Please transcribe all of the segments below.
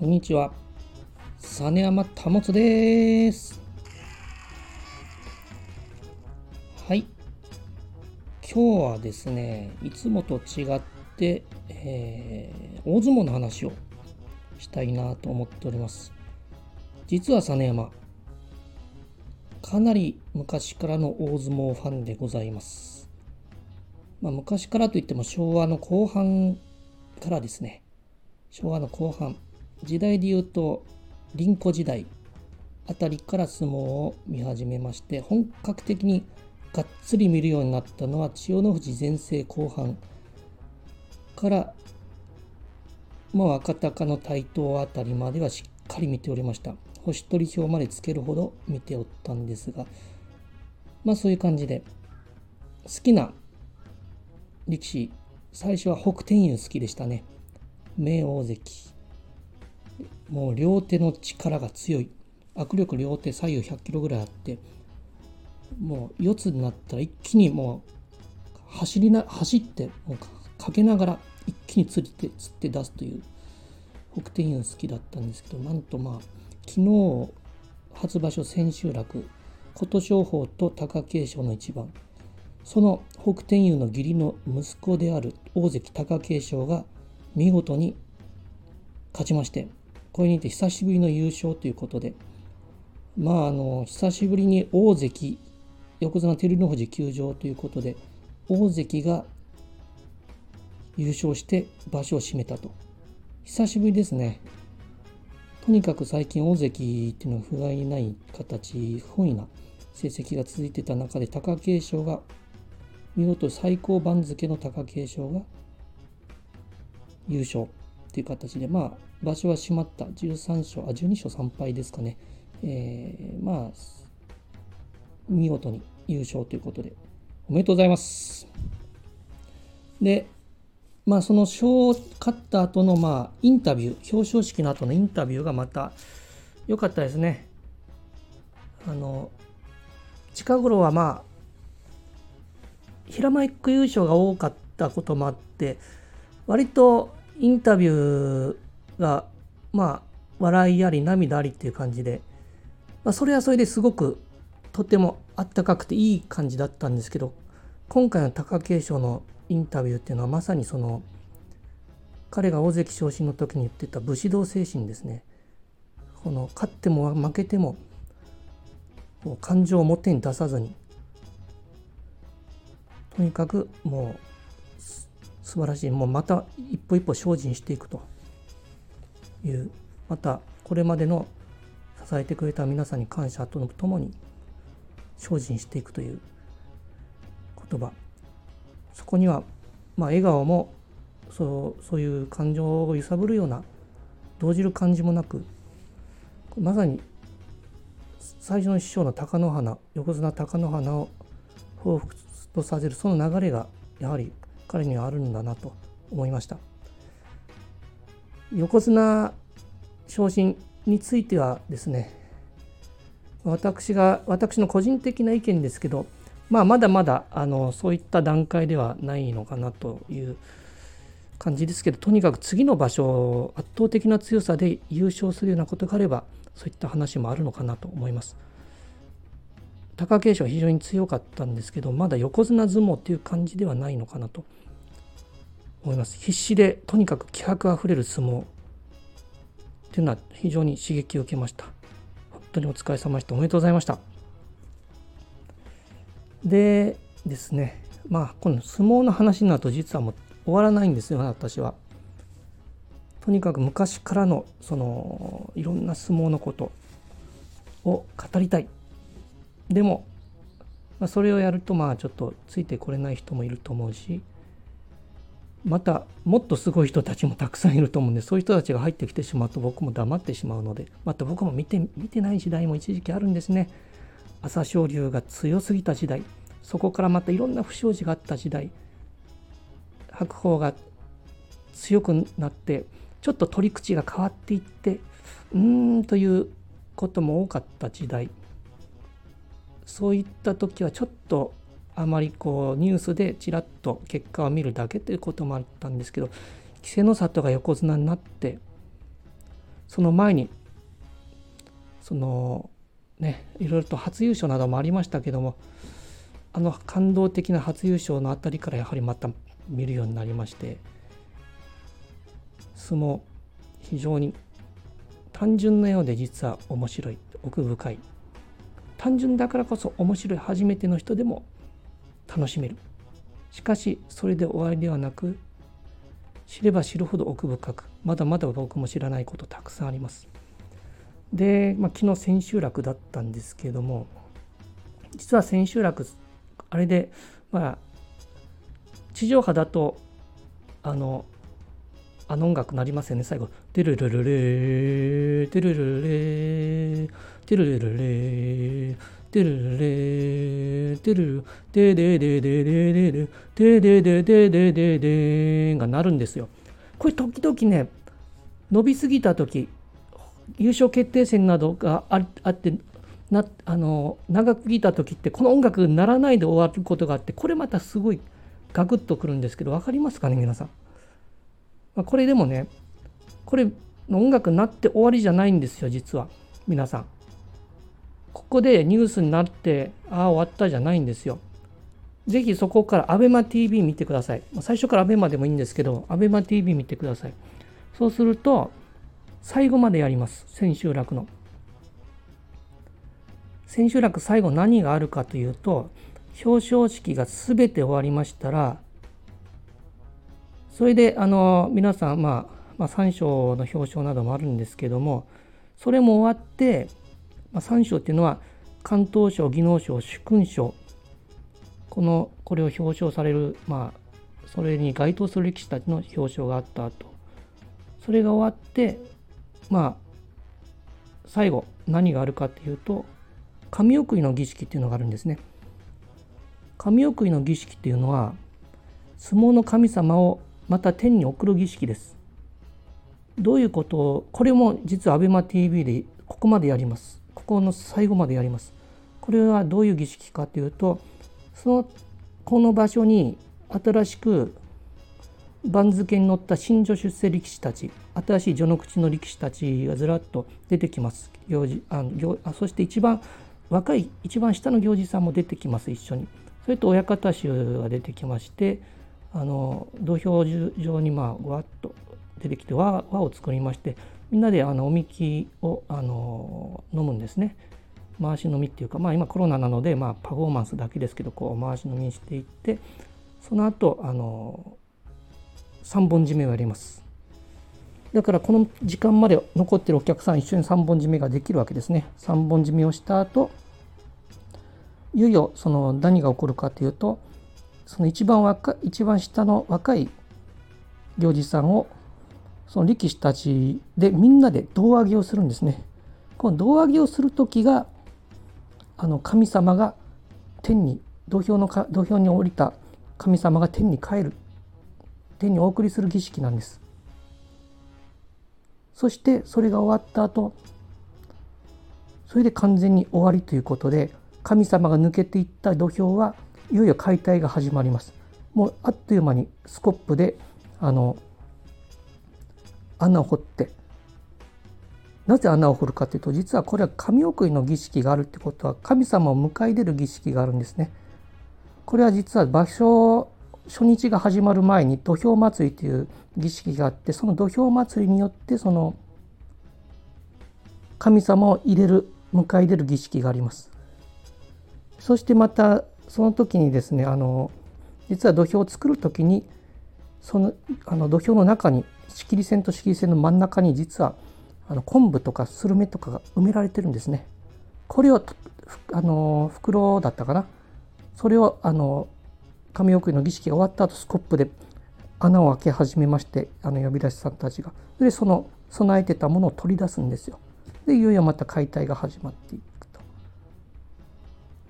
こんにちは。実山保です。はい。今日はですね、いつもと違って、えー、大相撲の話をしたいなと思っております。実は実山、かなり昔からの大相撲ファンでございます。まあ、昔からといっても昭和の後半からですね、昭和の後半、時代で言うと凛子時代あたりから相撲を見始めまして本格的にがっつり見るようになったのは千代の富士全盛後半からまあ、若鷹の台頭あたりまではしっかり見ておりました。星取り表までつけるほど見ておったんですが、まあそういう感じで、好きな力士、最初は北天佑好きでしたね。名大関。もう両手の力が強い。握力両手左右100キロぐらいあってもう四つになったら一気にもう走りな走ってもうかけながら一気に釣って釣って出すという北天佑好きだったんですけどなんとまあ昨日初場所千秋楽琴勝峰と貴景勝の一番。その北天佑の義理の息子である大関貴景勝が見事に勝ちましてこれにて久しぶりの優勝ということで、まあ、あの久しぶりに大関、横綱照ノ富士休場ということで、大関が優勝して場所を占めたと。久しぶりですね。とにかく最近大関っていうのは不甲斐ない形、不本意な成績が続いてた中で貴景勝が見事最高番付の貴景勝が優勝という形で、まあ、場所は閉まった13勝、あ、12勝3敗ですかね。えー、まあ、見事に優勝ということで、おめでとうございます。で、まあ、その賞を勝った後の、まあ、インタビュー、表彰式の後のインタビューがまた良かったですね。あの、近頃はまあ、平マイク優勝が多かったこともあって、割とインタビューが、まあ、笑いあり涙ありっていう感じで、まあ、それはそれですごくとてもあったかくていい感じだったんですけど、今回の貴景勝のインタビューっていうのはまさにその、彼が大関昇進の時に言ってた武士道精神ですね。この勝っても負けても感情を表に出さずにとにかくもう素晴らしい。もうまた一歩一歩精進していくと。いうまたこれまでの支えてくれた皆さんに感謝とともに精進していくという言葉。そこにはまあ笑顔もそうそういう感情を揺さぶるような動じる感じもなくまさに最初の師匠の貴乃花横綱貴乃花を彷彿とさせるその流れがやはり彼にはあるんだなと思いました横綱昇進についてはですね私が私の個人的な意見ですけど、まあ、まだまだあのそういった段階ではないのかなという感じですけどとにかく次の場所圧倒的な強さで優勝するようなことがあればそういった話もあるのかなと思います。貴景勝は非常に強かったんですけどまだ横綱相撲っていう感じではないのかなと思います。必死でとにかく気迫あふれる相撲っていうのは非常に刺激を受けました。本当にお疲れ様でした。おめでとうございました。でですね。まあこの相撲の話になると実はもう終わらないんですよ私は。とにかく昔からのそのいろんな相撲のことを語りたい。でも、まあ、それをやるとまあちょっとついてこれない人もいると思うしまたもっとすごい人たちもたくさんいると思うんでそういう人たちが入ってきてしまうと僕も黙ってしまうのでまた僕も見て見てない時代も一時期あるんですね。朝青龍が強すぎた時代そこからまたいろんな不祥事があった時代白鵬が強くなってちょっと取り口が変わっていってうーんということも多かった時代。そういった時はちょっとあまりこうニュースでちらっと結果を見るだけということもあったんですけど稀勢の里が横綱になってその前にそのねいろいろと初優勝などもありましたけどもあの感動的な初優勝のあたりからやはりまた見るようになりまして相撲非常に単純なようで実は面白い奥深い。単純だからこそ面白い初めての人でも楽しめる。しかしそれで終わりではなく知れば知るほど奥深くまだまだ僕も知らないことたくさんあります。で、まあ、昨日千秋楽だったんですけども実は千秋楽あれでまあ地上波だとあのあの音楽なりますよね最後「テルルルレーテルルレーテルルルレーテルレテルルテデデデデデデテデデデデデデが鳴るんですよ。これ時々ね伸びすぎた時優勝決定戦などがあってなあの長くぎた時ってこの音楽鳴らないで終わることがあってこれまたすごいガクッとくるんですけど分かりますかね皆さん。まあ、これでもねこれ音楽鳴って終わりじゃないんですよ実は皆さん。こでニュースになってああ終わったじゃないんですよ。ぜひそこから ABEMATV 見てください。最初から ABEMA でもいいんですけど ABEMATV 見てください。そうすると最後までやります。千秋楽の。千秋楽最後何があるかというと表彰式が全て終わりましたらそれであの皆さん、まあ、まあ3賞の表彰などもあるんですけどもそれも終わって、まあ、3賞っていうのは関東賞技能賞主勲賞このこれを表彰されるまあそれに該当する力士たちの表彰があった後それが終わってまあ最後何があるかっていうと神送りの儀式っていうのがあるんですね。神送りの儀式っていうのは相撲の神様をまた天に送る儀式です。どういうことをこれも実は ABEMATV でここまでやります。この最後までやります。これはどういう儀式かというとそのこの場所に新しく番付に乗った新女出世力士たち新しい序の口の力士たちがずらっと出てきます行事あ行あそして一番若い一番下の行司さんも出てきます一緒にそれと親方衆が出てきましてあの土俵上にまあわっと出てきて輪輪を作りましてみんなであのおみきをあの飲むんですね。回し飲みっていうかまあ今コロナなのでまあパフォーマンスだけですけどこう回し飲みにしていってその後あの3本締めをやります。だからこの時間まで残ってるお客さん一緒に3本締めができるわけですね。3本締めをした後いよいよその何が起こるかというとその一番若一番下の若い行司さんをその力士たちでみんなで胴上げをするんですね。この胴上げをする時があの神様が天に土俵のか土俵に降りた神様が天に帰る天にお送りする儀式なんです。そしてそれが終わった後それで完全に終わりということで神様が抜けていった土俵はいよいよ解体が始まります。もうあっという間にスコップであの穴を掘ってなぜ穴を掘るかというと実はこれは神送りの儀式があるってことは神様を迎え入れる儀式があるんですね。これは実は場所初日が始まる前に土俵祭りという儀式があってその土俵祭りによってその神様を入れる迎え入れる儀式があります。そしてまたその時にですねあの実は土俵を作る時にそのあの土俵の中に仕切り線と仕切り線の真ん中に実はあの昆布とかスルメとかが埋められてるんですね。これをあの袋だったかなそれをあの神送りの儀式が終わった後スコップで穴を開け始めましてあの呼び出しさんたちがでその備えてたものを取り出すんですよ。でいよいよまた解体が始まっていく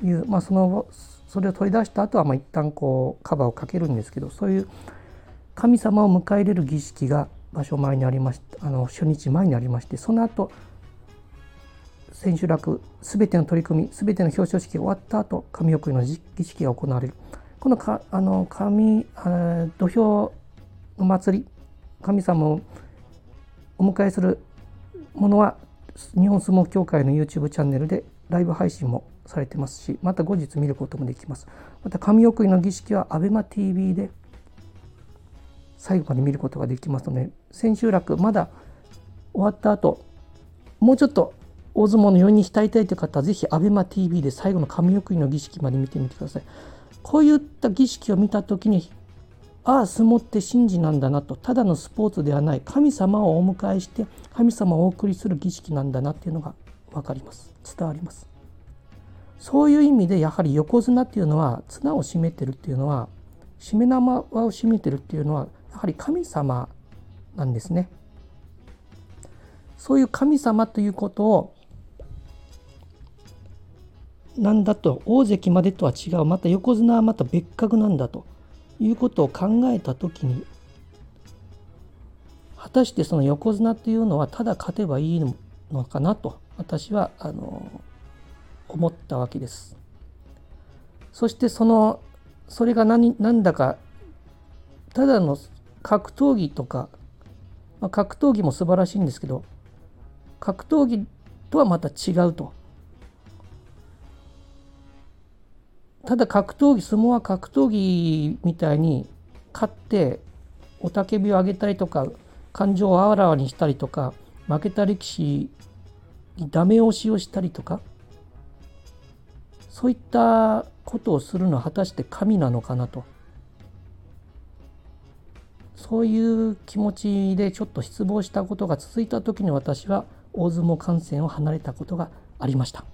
という、まあ、そのそれを取り出した後はまあ一旦こうカバーをかけるんですけどそういう神様を迎え入れる儀式が場所前にありましたあの初日前にありましてその後千秋楽全ての取り組み全ての表彰式が終わった後神送りの儀式が行われる。このかあの神あ土俵の祭り神様をお迎えするものは日本相撲協会の YouTube チャンネルでライブ配信もされてますしまた後日見ることもできます。また神送りの儀式は ABEMATV で最後まで見ることができますので千秋楽まだ終わった後もうちょっと大相撲の余韻に浸りたいという方はぜひ ABEMATV で最後の神送りの儀式まで見てみてください。こういった儀式を見た時にああ相撲って神事なんだなとただのスポーツではない神様をお迎えして神様をお送りする儀式なんだなっていうのが分かります。伝わります。そういう意味でやはり横綱っていうのは綱を締めてるっていうのは締め縄を締めてるっていうのはやはり神様なんですねそういう神様ということをなんだと大関までとは違うまた横綱はまた別格なんだということを考えた時に果たしてその横綱っていうのはただ勝てばいいのかなと私はあの思ったわけです。そしてそのそれが何何だかただの格闘技とか、まあ、格闘技も素晴らしいんですけど格闘技とはまた違うと。ただ格闘技相撲は格闘技みたいに勝って雄たけびを上げたりとか感情をあらわにしたりとか負けた力士にダメ押しをしたりとかそういったことをするのは果たして神なのかなとそういう気持ちでちょっと失望したことが続いた時に私は大相撲観戦を離れたことがありました。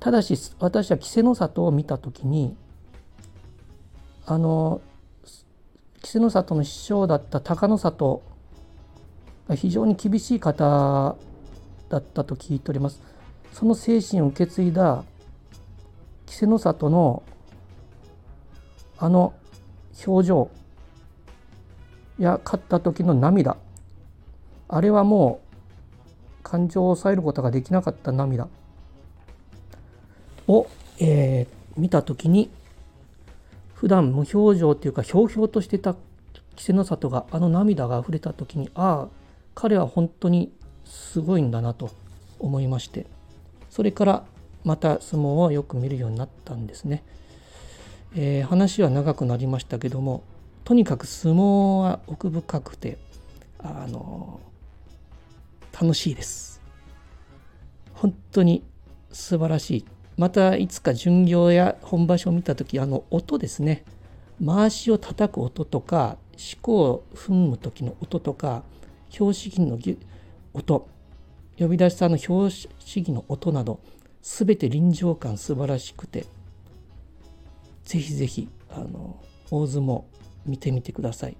ただし私は稀勢の里を見た時にあの稀勢の里の師匠だった高野里非常に厳しい方だったと聞いております。その精神を受け継いだ稀勢の里のあの表情や勝った時の涙。あれはもう感情を抑えることができなかった涙。を、えー、見た時に普段無表情っていうかひょうひょうとしてた稀勢の里があの涙が溢れた時にああ彼は本当にすごいんだなと思いまして。それからまた相撲をよく見るようになったんですね、えー、話は長くなりましたけどもとにかく相撲は奥深くてあの楽しいです。本当に素晴らしい。またいつか巡業や本場所を見た時あの音ですね。回しを叩く音とか四股を踏む時の音とか拍子木の音。呼び出しさんの拍子木の音など全て臨場感素晴らしくてぜひぜひあの大相撲見てみてください。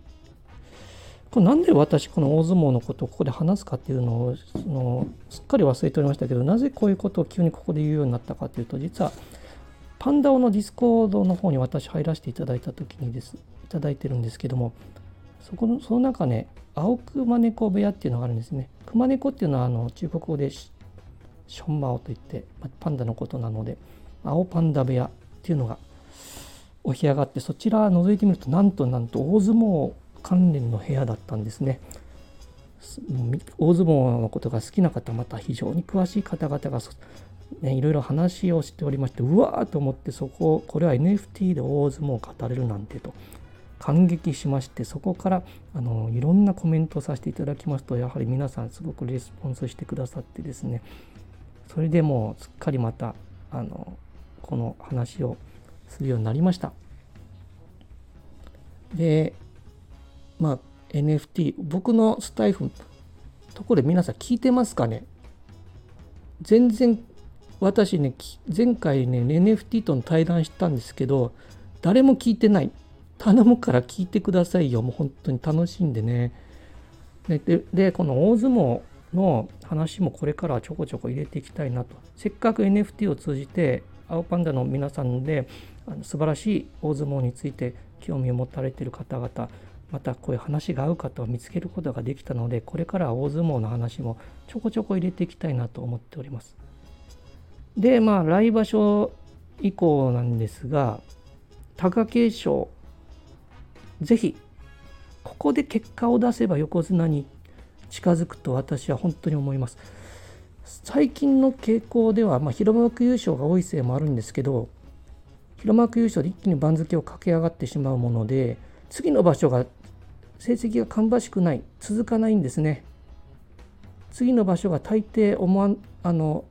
これなんで私この大相撲のことをここで話すかっていうのをそのすっかり忘れておりましたけどなぜこういうことを急にここで言うようになったかというと実はパンダオのディスコードの方に私入らせていただいた時にですいただいてるんですけどもそこのその中ね青熊猫部屋っていうのがあるんですね熊猫っていうのはあの中国語でションマオといって、パンダのことなので青パンダ部屋っていうのがお部屋があってそちら覗いてみるとなんとなんと大相撲関連の部屋だったんですね。大相撲のことが好きな方また非常に詳しい方々が、ね、いろいろ話をしておりましてうわーと思ってそここれは NFT で大相撲を語れるなんてと感激しましてそこからあのいろんなコメントをさせていただきますとやはり皆さんすごくレスポンスしてくださってですねそれでもうすっかりまたあのこの話をするようになりました。でまあ、NFT 僕のスタイフところで皆さん聞いてますかね？全然私ね前回ね NFT との対談したんですけど誰も聞いてない。頼むから聞いてくださいよ。もう本当に楽しんでね。ででこの大相撲の話もこれからはちょこちょこ入れていきたいなと。せっかく NFT を通じて青パンダの皆さんであの素晴らしい大相撲について興味を持たれている方々またこういう話が合う方を見つけることができたのでこれから大相撲の話もちょこちょこ入れていきたいなと思っておりますでまあ来場所以降なんですが貴景勝ぜひここで結果を出せば横綱に近づくと私は本当に思います。最近の傾向では、まあ、広幕優勝が多いせいもあるんですけど広幕優勝で一気に番付を駆け上がってしまうもので次の場所が成績が芳しくない続かないんですね。次の場所が大抵思わあの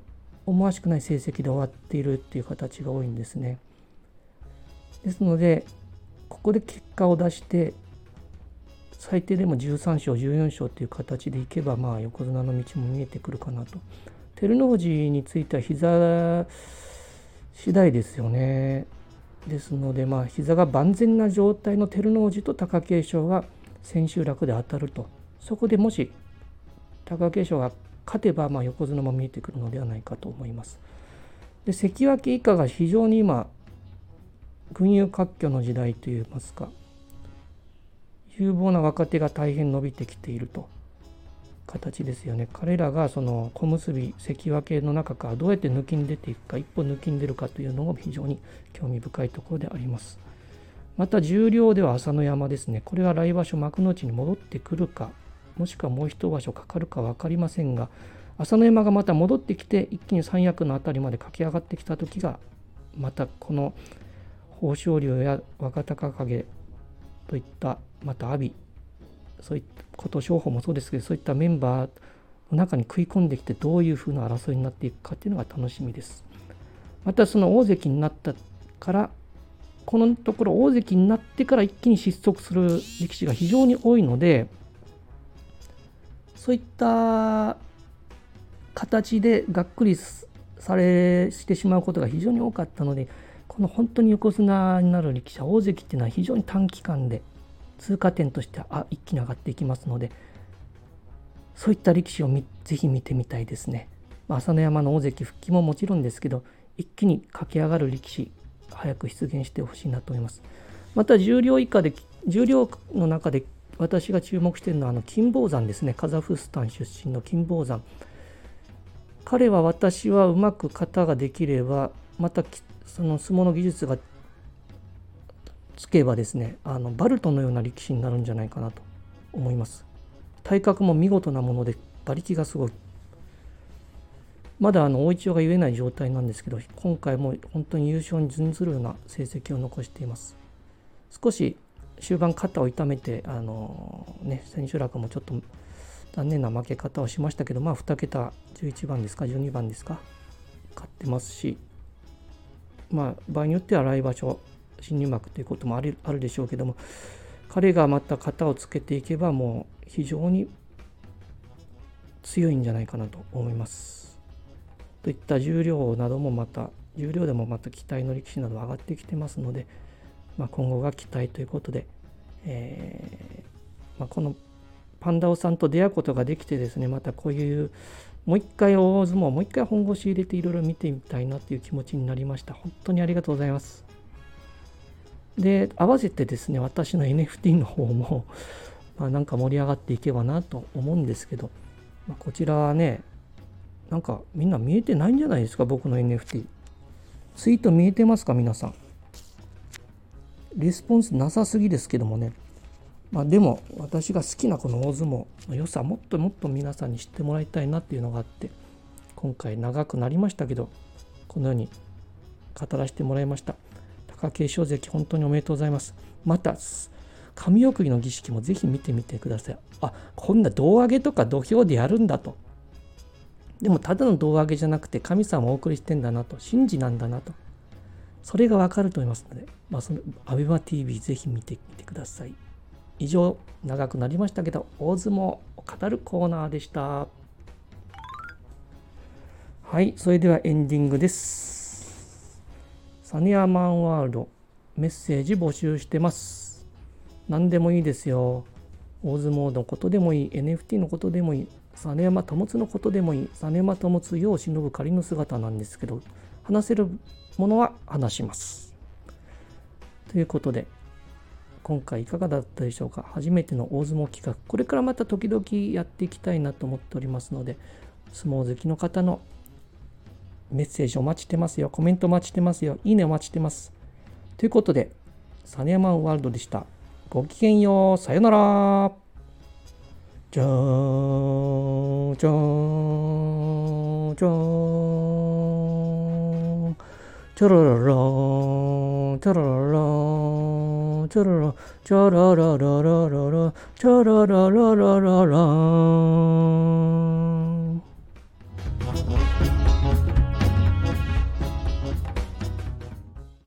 思わしくない成績で終わっているっていう形が多いんですね。ですのでここで結果を出して最低でも13勝14勝という形でいけばまあ横綱の道も見えてくるかなと。照ノ富士については膝次第ですよね。ですのでまあ膝が万全な状態の照ノ富士と貴景勝が千秋楽で当たると。そこでもし貴景勝が勝てばまあ横綱も見えてくるのではないかと思います。で関脇以下が非常に今群雄割拠の時代といいますか。有望な若手が大変伸びてきていると形ですよね。彼らがその小結関脇の中からどうやって抜きに出ていくか一歩抜きに出るかというのも非常に興味深いところであります。また重量では朝乃山ですね。これは来場所幕内に戻ってくるかもしくはもう一場所かかるか分かりませんが朝乃山がまた戻ってきて一気に三役の辺りまで駆け上がってきた時がまたこの豊昇龍や若隆景といったまた阿炎そういった琴勝峰もそうですけどそういったメンバーの中に食い込んできてどういうふうな争いになっていくかっていうのが楽しみです。またその大関になったからこのところ大関になってから一気に失速する力士が非常に多いのでそういった形でがっくりされしてしまうことが非常に多かったのでこの本当に横綱になる力士は大関っていうのは非常に短期間で通過点としてあ一気に上がっていきますのでそういった力士をぜひ見てみたいですね。朝乃山の大関復帰ももちろんですけど一気に駆け上がる力士早く出現してほしいなと思います。また重量以下で重量の中で私が注目しているのはあの金峰山ですねカザフスタン出身の金峰山彼は私はうまく型ができればまたその相撲の技術がつけばですねあのバルトのような力士になるんじゃないかなと思います。体格も見事なもので馬力がすごい。まだあの大一応が言えない状態なんですけど今回も本当に優勝に準ずるような成績を残しています。少し終盤肩を痛めてあのね千秋楽もちょっと残念な負け方をしましたけどまあ2桁11番ですか12番ですか勝ってますしまあ場合によっては来場所新入幕ということもあるあるでしょうけども彼がまた型をつけていけばもう非常に強いんじゃないかなと思います。といった重量などもまた重量でもまた期待の力士など上がってきてますので、まあ、今後が期待ということで、えー、まあ、このパンダオさんと出会うことができてですねまたこういうもう一回大相撲もう一回本腰入れていろいろ見てみたいなという気持ちになりました本当にありがとうございますで合わせてですね私の NFT の方も、まあ、なんか盛り上がっていけばなと思うんですけど、まあ、こちらはねなんかみんな見えてないんじゃないですか僕の NFT ツイート見えてますか皆さん。レスポンスなさすぎですけどもね。まあでも私が好きなこの大相撲の良さもっともっと皆さんに知ってもらいたいなっていうのがあって今回長くなりましたけどこのように語らせてもらいました。景勝関、本当におめでとうございます。また、神送りの儀式もぜひ見てみてください。あ、こんな胴上げとか土俵でやるんだと。でも、ただの胴上げじゃなくて、神様をお送りしてんだなと、神事なんだなと。それがわかると思いますので、まあ、その、アベマ TV ぜひ見てみてください。以上、長くなりましたけど、大相撲を語るコーナーでした。はい、それではエンディングです。サニアマンワールドメッセージ募集してます。何でもいいですよ。大相撲のことでもいい、NFT のことでもいい、実山保のことでもいい、実山保世を忍ぶ仮の姿なんですけど、話せるものは話します。ということで、今回いかがだったでしょうか初めての大相撲企画、これからまた時々やっていきたいなと思っておりますので、相撲好きの方のメッセージお待ちしてますよ。コメントお待ちしてますよ。いいねお待ちしてます。ということで、サネマンワールドでした。ごきげんよう。さよなら。じゃーん、じゃーん、じゃーん。チャラララ、チャラララ、チャララ、チャララララララ、チャララララララ。